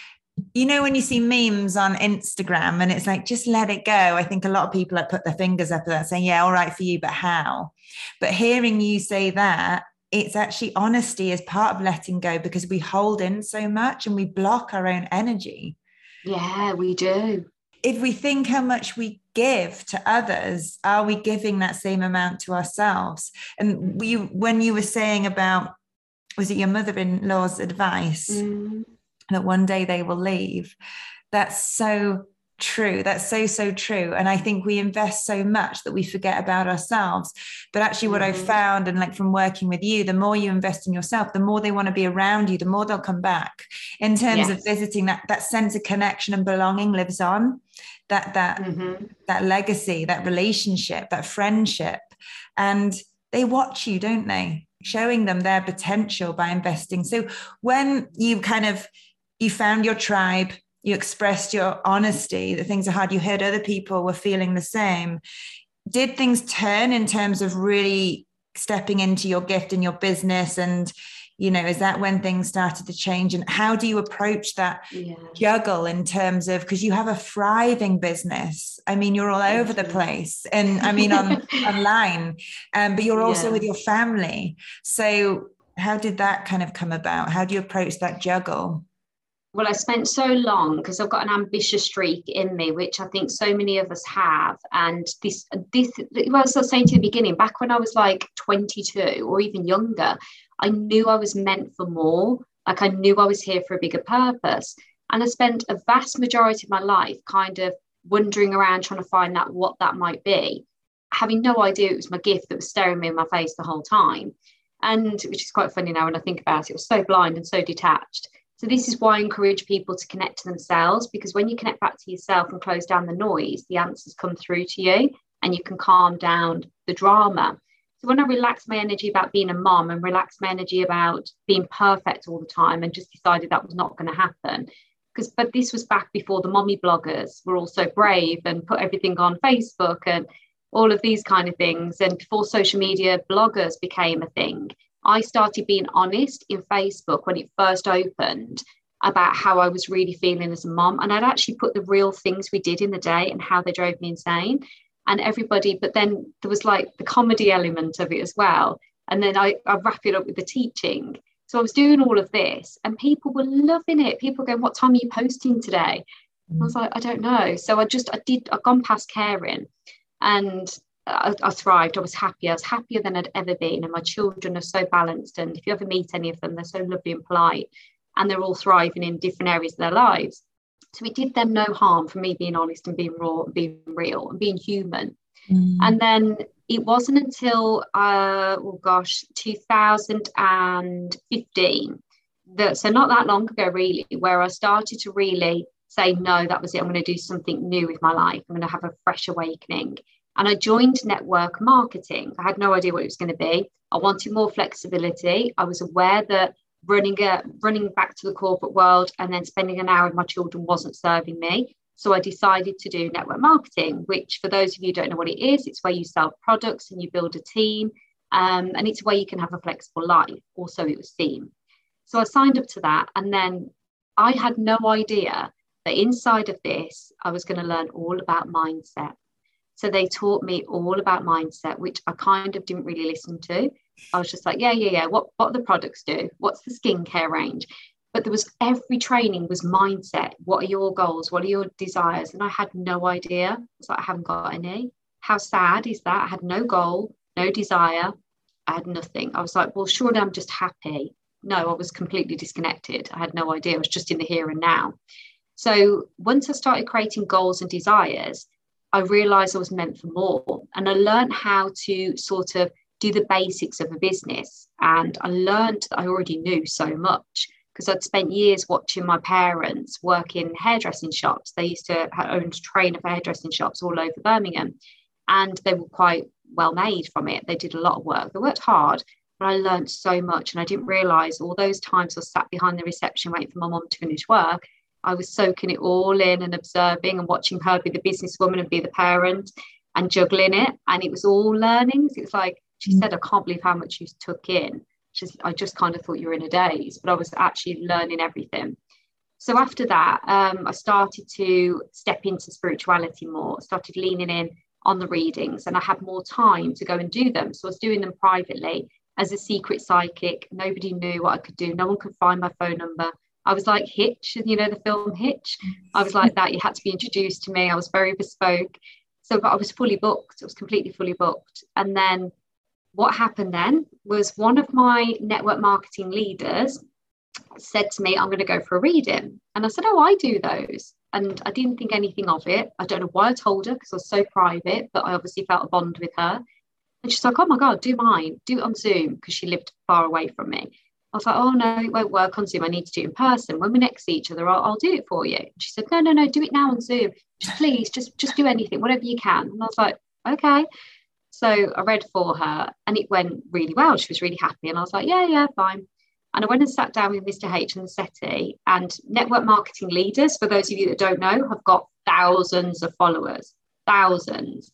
you know when you see memes on instagram and it's like just let it go i think a lot of people have put their fingers up that saying yeah all right for you but how? But hearing you say that it's actually honesty as part of letting go because we hold in so much and we block our own energy. Yeah we do. If we think how much we give to others are we giving that same amount to ourselves? And we when you were saying about was it your mother-in-law's advice? Mm that one day they will leave. That's so true. That's so, so true. And I think we invest so much that we forget about ourselves. But actually, what mm-hmm. I've found, and like from working with you, the more you invest in yourself, the more they want to be around you, the more they'll come back. In terms yes. of visiting, that that sense of connection and belonging lives on. That that mm-hmm. that legacy, that relationship, that friendship. And they watch you, don't they? Showing them their potential by investing. So when you kind of you found your tribe you expressed your honesty that things are hard. You heard other people were feeling the same. Did things turn in terms of really stepping into your gift and your business? And you know is that when things started to change? And how do you approach that yeah. juggle in terms of because you have a thriving business. I mean you're all over the place and i mean on [LAUGHS] online um, but you're also yeah. with your family. So how did that kind of come about? How do you approach that juggle well, I spent so long because I've got an ambitious streak in me, which I think so many of us have. And this, this, well, as I was saying to the beginning, back when I was like 22 or even younger, I knew I was meant for more. Like I knew I was here for a bigger purpose. And I spent a vast majority of my life kind of wandering around trying to find that what that might be, having no idea it was my gift that was staring me in my face the whole time. And which is quite funny now when I think about it, it was so blind and so detached. So this is why I encourage people to connect to themselves because when you connect back to yourself and close down the noise, the answers come through to you and you can calm down the drama. So when I relaxed my energy about being a mom and relaxed my energy about being perfect all the time and just decided that was not going to happen, because but this was back before the mommy bloggers were all so brave and put everything on Facebook and all of these kind of things, and before social media bloggers became a thing. I started being honest in Facebook when it first opened about how I was really feeling as a mom. And I'd actually put the real things we did in the day and how they drove me insane. And everybody, but then there was like the comedy element of it as well. And then I, I wrap it up with the teaching. So I was doing all of this and people were loving it. People going, What time are you posting today? I was like, I don't know. So I just, I did, I've gone past caring. And I, I, thrived. I was happy. I was happier than I'd ever been. And my children are so balanced. And if you ever meet any of them, they're so lovely and polite. And they're all thriving in different areas of their lives. So it did them no harm for me being honest and being raw and being real and being human. Mm. And then it wasn't until, uh, oh gosh, 2015, that, so not that long ago, really, where I started to really say, no, that was it. I'm going to do something new with my life. I'm going to have a fresh awakening. And I joined network marketing. I had no idea what it was going to be. I wanted more flexibility. I was aware that running a, running back to the corporate world and then spending an hour with my children wasn't serving me. So I decided to do network marketing, which for those of you don't know what it is, it's where you sell products and you build a team. Um, and it's where you can have a flexible life. Also, it was theme. So I signed up to that. And then I had no idea that inside of this, I was going to learn all about mindset. So they taught me all about mindset, which I kind of didn't really listen to. I was just like, yeah, yeah, yeah. What what the products do? What's the skincare range? But there was every training was mindset. What are your goals? What are your desires? And I had no idea. It's like I haven't got any. How sad is that? I had no goal, no desire. I had nothing. I was like, well, surely I'm just happy. No, I was completely disconnected. I had no idea. I was just in the here and now. So once I started creating goals and desires, I realized I was meant for more. And I learned how to sort of do the basics of a business. And I learned that I already knew so much because I'd spent years watching my parents work in hairdressing shops. They used to own a train of hairdressing shops all over Birmingham. And they were quite well made from it. They did a lot of work. They worked hard, but I learned so much. And I didn't realize all those times I sat behind the reception waiting for my mom to finish work I was soaking it all in and observing and watching her be the businesswoman and be the parent and juggling it. And it was all learnings. It's like she said, I can't believe how much you took in. She's, I just kind of thought you were in a daze, but I was actually learning everything. So after that, um, I started to step into spirituality more, started leaning in on the readings, and I had more time to go and do them. So I was doing them privately as a secret psychic. Nobody knew what I could do. No one could find my phone number. I was like Hitch, you know, the film Hitch. I was like that. You had to be introduced to me. I was very bespoke. So, but I was fully booked. I was completely fully booked. And then what happened then was one of my network marketing leaders said to me, I'm going to go for a reading. And I said, Oh, I do those. and I didn't think anything of it. I don't know why I told her because I was so private, but I obviously felt a bond with her. And she's like, oh my God, do mine, do it on Zoom because she lived far away from me. I was like, oh no, it won't work on Zoom. I need to do it in person. When we're next to each other, I'll, I'll do it for you. And she said, no, no, no, do it now on Zoom. Just please, just just do anything, whatever you can. And I was like, okay. So I read for her and it went really well. She was really happy. And I was like, yeah, yeah, fine. And I went and sat down with Mr. H and the settee and network marketing leaders, for those of you that don't know, have got thousands of followers, thousands.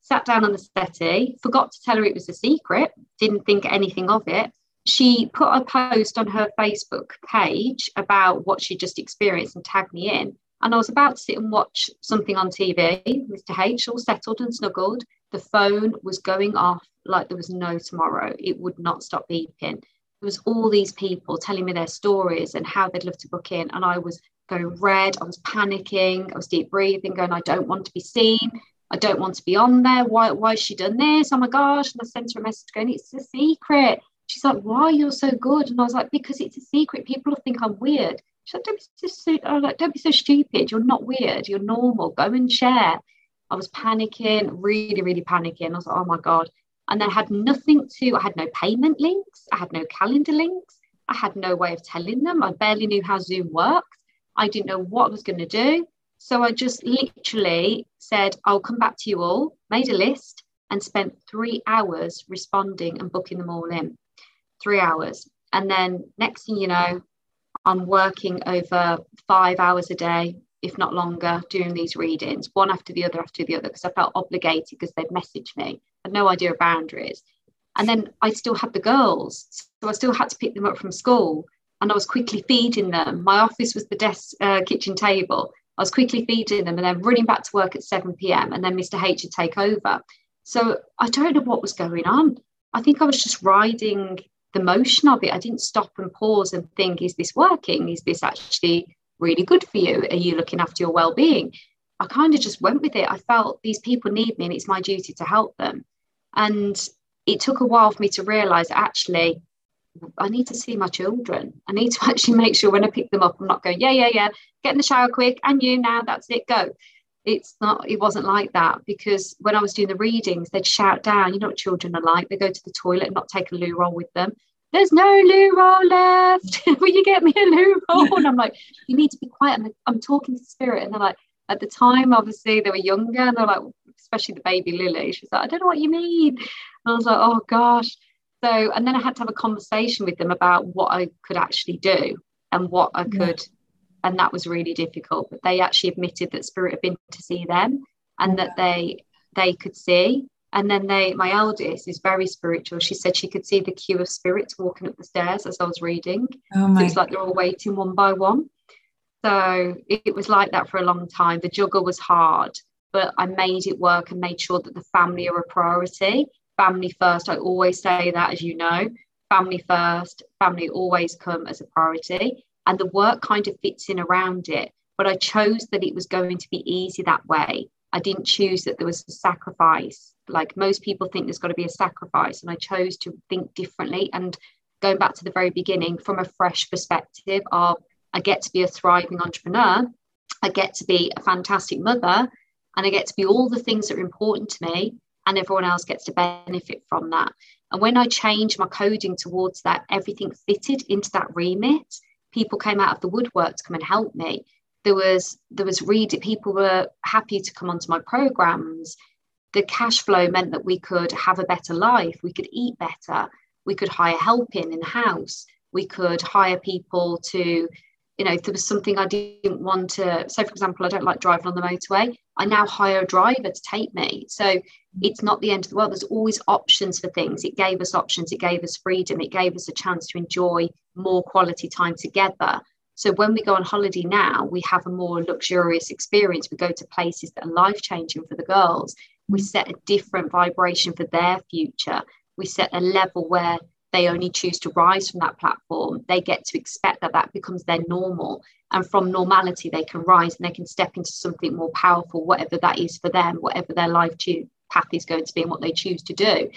Sat down on the settee, forgot to tell her it was a secret, didn't think anything of it. She put a post on her Facebook page about what she just experienced and tagged me in. And I was about to sit and watch something on TV, Mr. H, all settled and snuggled. The phone was going off like there was no tomorrow. It would not stop beeping there was all these people telling me their stories and how they'd love to book in and i was going red i was panicking i was deep breathing going i don't want to be seen i don't want to be on there why, why has she done this oh my gosh and i sent her a message going it's a secret she's like why? You're so good. And i was like because it's a secret. People think i'm weird. She's like don't be so, I was like, don't be so stupid. You're not weird. You're normal. Go and share. I was panicking really really panicking. I was like oh my god. And then had nothing to, I had no payment links, I had no calendar links, I had no way of telling them. I barely knew how Zoom worked. I didn't know what I was going to do. So I just literally said, I'll come back to you all, made a list, and spent three hours responding and booking them all in. Three hours. And then next thing you know, I'm working over five hours a day, if not longer, doing these readings, one after the other after the other, because I felt obligated because they'd messaged me I had no idea of boundaries. And then I still had the girls. So I still had to pick them up from school. And I was quickly feeding them. My office was the desk, uh, kitchen table. I was quickly feeding them and then running back to work at 7 p.m. And then Mr. H would take over. So I don't know what was going on. I think I was just riding the motion of it. I didn't stop and pause and think, is this working? Is this actually really good for you? Are you looking after your well being? I kind of just went with it. I felt these people need me and it's my duty to help them. And it took a while for me to realize actually, I need to see my children. I need to [LAUGHS] actually make sure when I pick them up, I'm not going, yeah, yeah, yeah, get in the shower quick, and you now, that's it, go. It's not, it wasn't like that because when I was doing the readings, they'd shout down, you know what children are like, they go to the toilet and not take a loo roll with them. There's no loo roll left. [LAUGHS] Will you get me a loo [LAUGHS] roll? And I'm like, you need to be quiet. I'm, I'm talking to spirit. And they're like, at the time, obviously, they were younger and they're like, especially the baby Lily. She's like, I don't know what you mean. And I was like, oh gosh. So, and then I had to have a conversation with them about what I could actually do and what I could. Yeah. And that was really difficult. But they actually admitted that spirit had been to see them and that they they could see. And then they, my eldest is very spiritual. She said she could see the queue of spirits walking up the stairs as I was reading. Oh so it's like they're all waiting one by one. So it, it was like that for a long time. The juggle was hard but I made it work and made sure that the family are a priority. Family first, I always say that, as you know, family first, family always come as a priority. And the work kind of fits in around it. But I chose that it was going to be easy that way. I didn't choose that there was a sacrifice. Like most people think there's got to be a sacrifice. And I chose to think differently and going back to the very beginning from a fresh perspective of I get to be a thriving entrepreneur. I get to be a fantastic mother and I get to be all the things that are important to me, and everyone else gets to benefit from that. And when I changed my coding towards that, everything fitted into that remit. People came out of the woodwork to come and help me. There was there was read people were happy to come onto my programs. The cash flow meant that we could have a better life, we could eat better, we could hire help in in house, we could hire people to you know, if there was something I didn't want to, so for example, I don't like driving on the motorway, I now hire a driver to take me. So it's not the end of the world. There's always options for things. It gave us options, it gave us freedom, it gave us a chance to enjoy more quality time together. So when we go on holiday now, we have a more luxurious experience. We go to places that are life changing for the girls. We set a different vibration for their future. We set a level where they only choose to rise from that platform, they get to expect that that becomes their normal. And from normality, they can rise and they can step into something more powerful, whatever that is for them, whatever their life path is going to be and what they choose to do.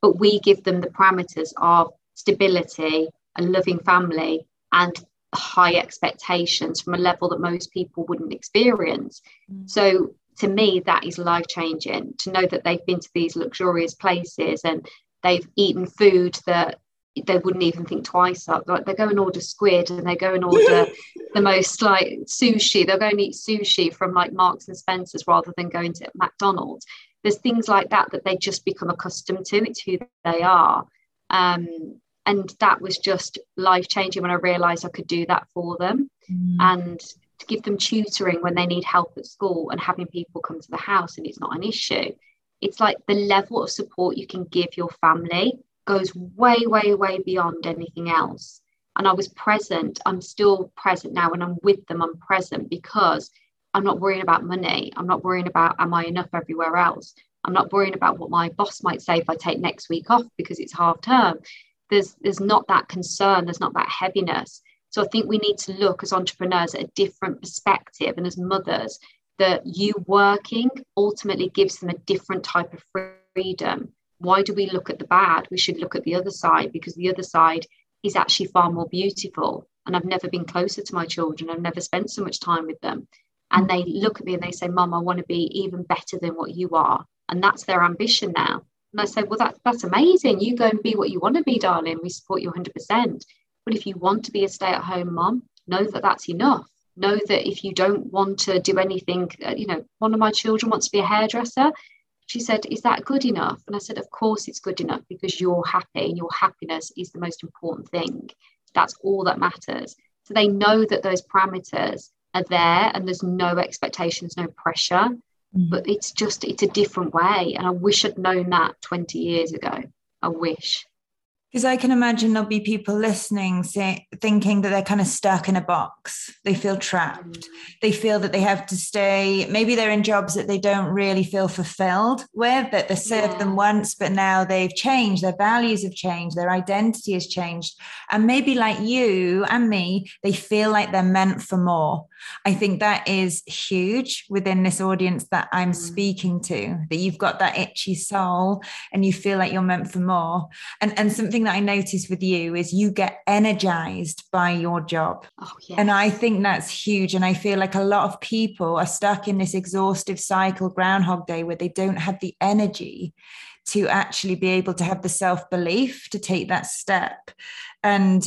But we give them the parameters of stability, a loving family, and high expectations from a level that most people wouldn't experience. Mm. So to me, that is life changing to know that they've been to these luxurious places and they've eaten food that they wouldn't even think twice of. Like they go and order squid and they go and order [LAUGHS] the most like sushi. They'll go and eat sushi from like Marks and Spencers rather than going to McDonald's. There's things like that that they just become accustomed to. It's who they are. Um, and that was just life changing when I realized I could do that for them. Mm. And to give them tutoring when they need help at school and having people come to the house and it's not an issue. It's like the level of support you can give your family goes way, way, way beyond anything else. And I was present. I'm still present now when I'm with them. I'm present because I'm not worrying about money. I'm not worrying about am I enough everywhere else. I'm not worrying about what my boss might say if I take next week off because it's half term. There's there's not that concern. There's not that heaviness. So I think we need to look as entrepreneurs at a different perspective and as mothers that you working ultimately gives them a different type of freedom. Why do we look at the bad? We should look at the other side because the other side is actually far more beautiful. And I've never been closer to my children. I've never spent so much time with them. And they look at me and they say, Mom, I want to be even better than what you are. And that's their ambition now. And I said, Well, that, that's amazing. You go and be what you want to be, darling. We support you 100%. But if you want to be a stay at home mom, know that that's enough. Know that if you don't want to do anything, uh, you know, one of my children wants to be a hairdresser. She said, Is that good enough? And I said, Of course it's good enough because you're happy and your happiness is the most important thing. That's all that matters. So they know that those parameters are there and there's no expectations, no pressure. But it's just, it's a different way. And I wish I'd known that 20 years ago. I wish. Because I can imagine there'll be people listening say, thinking that they're kind of stuck in a box. They feel trapped. Mm. They feel that they have to stay. Maybe they're in jobs that they don't really feel fulfilled with, that they served yeah. them once, but now they've changed. Their values have changed. Their identity has changed. And maybe like you and me, they feel like they're meant for more. I think that is huge within this audience that I'm mm. speaking to, that you've got that itchy soul and you feel like you're meant for more. And, and something that I notice with you is you get energized by your job. Oh, yes. And I think that's huge. And I feel like a lot of people are stuck in this exhaustive cycle, Groundhog Day, where they don't have the energy to actually be able to have the self belief to take that step. And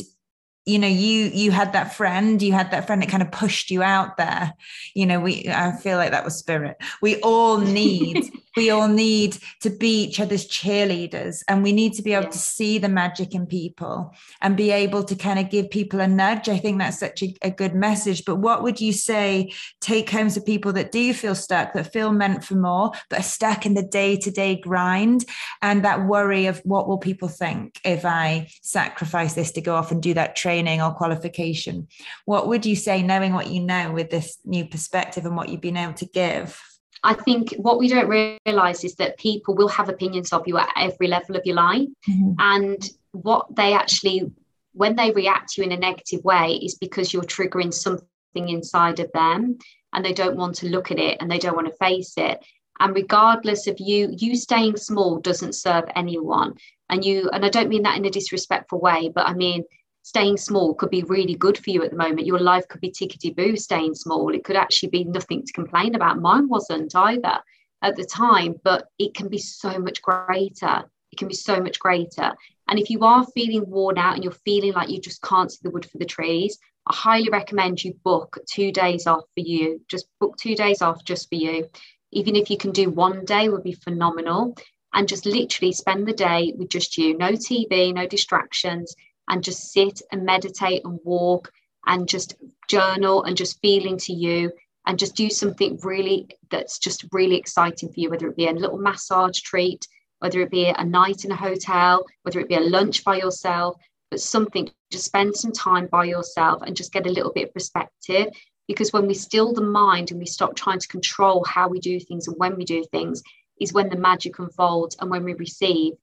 you know you you had that friend you had that friend that kind of pushed you out there you know we i feel like that was spirit we all [LAUGHS] need we all need to be each other's cheerleaders and we need to be able yeah. to see the magic in people and be able to kind of give people a nudge. I think that's such a, a good message but what would you say take home to people that do feel stuck that feel meant for more but are stuck in the day-to-day grind and that worry of what will people think if i sacrifice this to go off and do that training or qualification? What would you say knowing what you know with this new perspective and what you've been able to give I think what we don't realize is that people will have opinions of you at every level of your life. Mm-hmm. And what they actually, when they react to you in a negative way, is because you're triggering something inside of them and they don't want to look at it and they don't want to face it. And regardless of you, you staying small doesn't serve anyone. And you, and I don't mean that in a disrespectful way, but I mean, staying small could be really good for you at the moment. Your life could be tickety boo staying small. It could actually be nothing to complain about. Mine wasn't either at the time, but it can be so much greater. It can be so much greater. And if you are feeling worn out and you're feeling like you just can't see the wood for the trees, I highly recommend you book two days off for you. Just book two days off just for you. Even if you can do one day, would be phenomenal. And just literally spend the day with just you. No TV, no distractions and just sit and meditate and walk and just journal and just feel into you and just do something really that's just really exciting for you, whether it be a little massage treat, whether it be a night in a hotel, whether it be a lunch by yourself, but something, just spend some time by yourself and just get a little bit of perspective. Because when we still the mind and we stop trying to control how we do things and when we do things, is when the magic unfolds and when we receive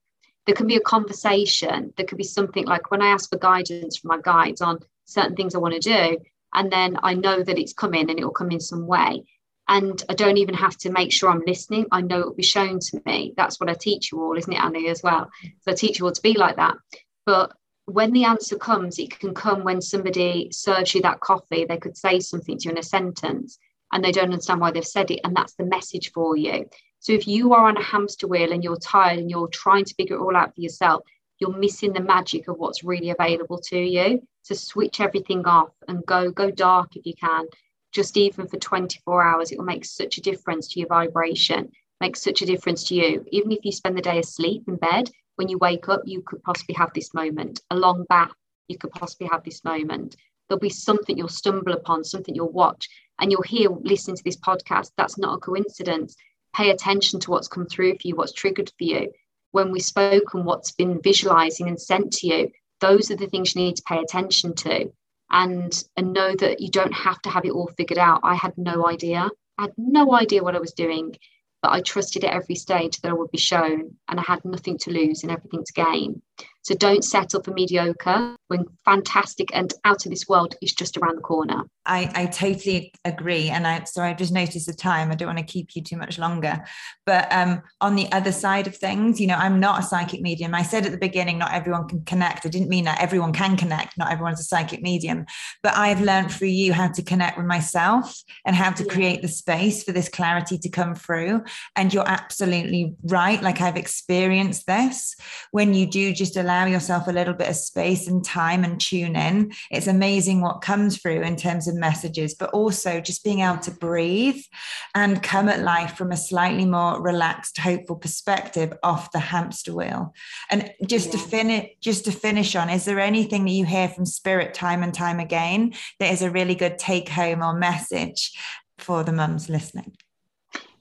there can be a conversation there could be something like when i ask for guidance from my guides on certain things i want to do and then i know that it's coming and it will come in some way and i don't even have to make sure i'm listening i know it will be shown to me that's what i teach you all isn't it annie as well so i teach you all to be like that but when the answer comes, it can come when somebody serves you that coffee. They could say something to you in a sentence and they don't understand why they've said it. And that's the message for you. So if you are on a hamster wheel and you're tired and you're trying to figure it all out for yourself, you're missing the magic of what's really available to you. To switch everything off and go go dark if you can, just even for 24 hours, it will make such a difference to your vibration, makes such a difference to you. Even if you spend the day asleep in bed, when you wake up, you could possibly have this moment. A long bath, you could possibly have this moment. There'll be something you'll stumble upon, something you'll watch, and you'll hear listening to this podcast. That's not a coincidence. Pay attention to what's come through for you, what's triggered for you. When we spoke and what's been visualizing and sent to you, those are the things you need to pay attention to and and know that you don't have to have it all figured out. I had no idea. I had no idea what I was doing but I trusted at every stage that I would be shown and I had nothing to lose and everything to gain. So don't settle for mediocre when fantastic and out of this world is just around the corner. I, I totally agree. And I so I just noticed the time. I don't want to keep you too much longer. But um, on the other side of things, you know, I'm not a psychic medium. I said at the beginning, not everyone can connect. I didn't mean that everyone can connect, not everyone's a psychic medium. But I've learned through you how to connect with myself and how to yeah. create the space for this clarity to come through. And you're absolutely right. Like I've experienced this when you do just allow allow yourself a little bit of space and time and tune in, it's amazing what comes through in terms of messages, but also just being able to breathe and come at life from a slightly more relaxed, hopeful perspective off the hamster wheel. And just yeah. to finish, just to finish on, is there anything that you hear from spirit time and time again that is a really good take home or message for the mums listening?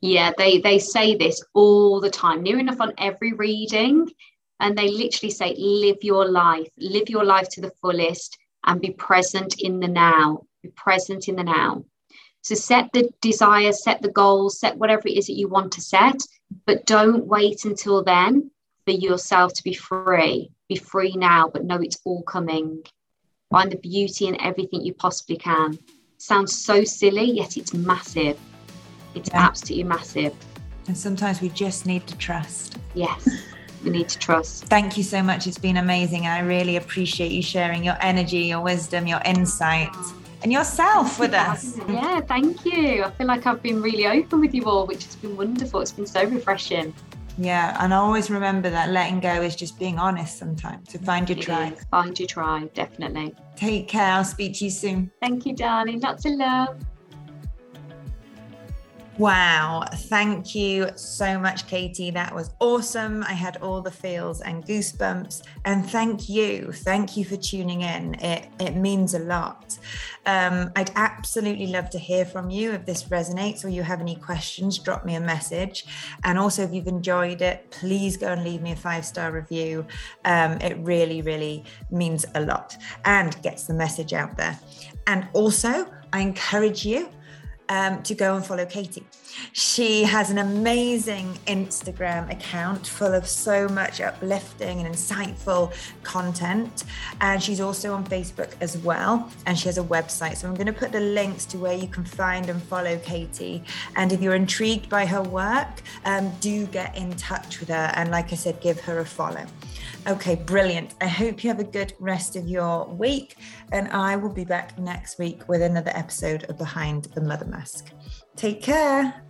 Yeah, they they say this all the time, near enough on every reading and they literally say live your life. Live your life to the fullest and be present in the now. Be present in the now. So set the desire set the goals set whatever it is that you want to set but don't wait until then for yourself to be free. Be free now but know it's all coming. Find the beauty in everything you possibly can. Sounds so silly yet it's massive. It's yeah. absolutely massive. And sometimes we just need to trust. Yes we need to trust. Thank you so much. It's been amazing. I really appreciate you sharing your energy, your wisdom, your insight, and yourself with us. [LAUGHS] Yeah, thank you. I feel like I've been really open with you all, which has been wonderful. It's been so refreshing. Yeah, and I always remember that letting go is just being honest sometimes. To find your it tribe. Is. Find your tribe, definitely. Take care. I'll speak to you soon. Thank you, darling. Lots of love. Wow. Thank you so much, Katie. That was awesome. I had all the feels and goosebumps. And thank you. Thank you for tuning in. It, it means a lot. Um, I'd absolutely love to hear from you if this resonates or you have any questions, drop me a message. And also, if you've enjoyed it, please go and leave me a five star review. Um, it really, really means a lot and gets the message out there. And also, I encourage you um, to go and follow Katie. She has an amazing Instagram account full of so much uplifting and insightful content. And she's also on Facebook as well. And she has a website. So I'm going to put the links to where you can find and follow Katie. And if you're intrigued by her work, um, do get in touch with her. And like I said, give her a follow. Okay, brilliant. I hope you have a good rest of your week. And I will be back next week with another episode of Behind the Mother Mask. Take care.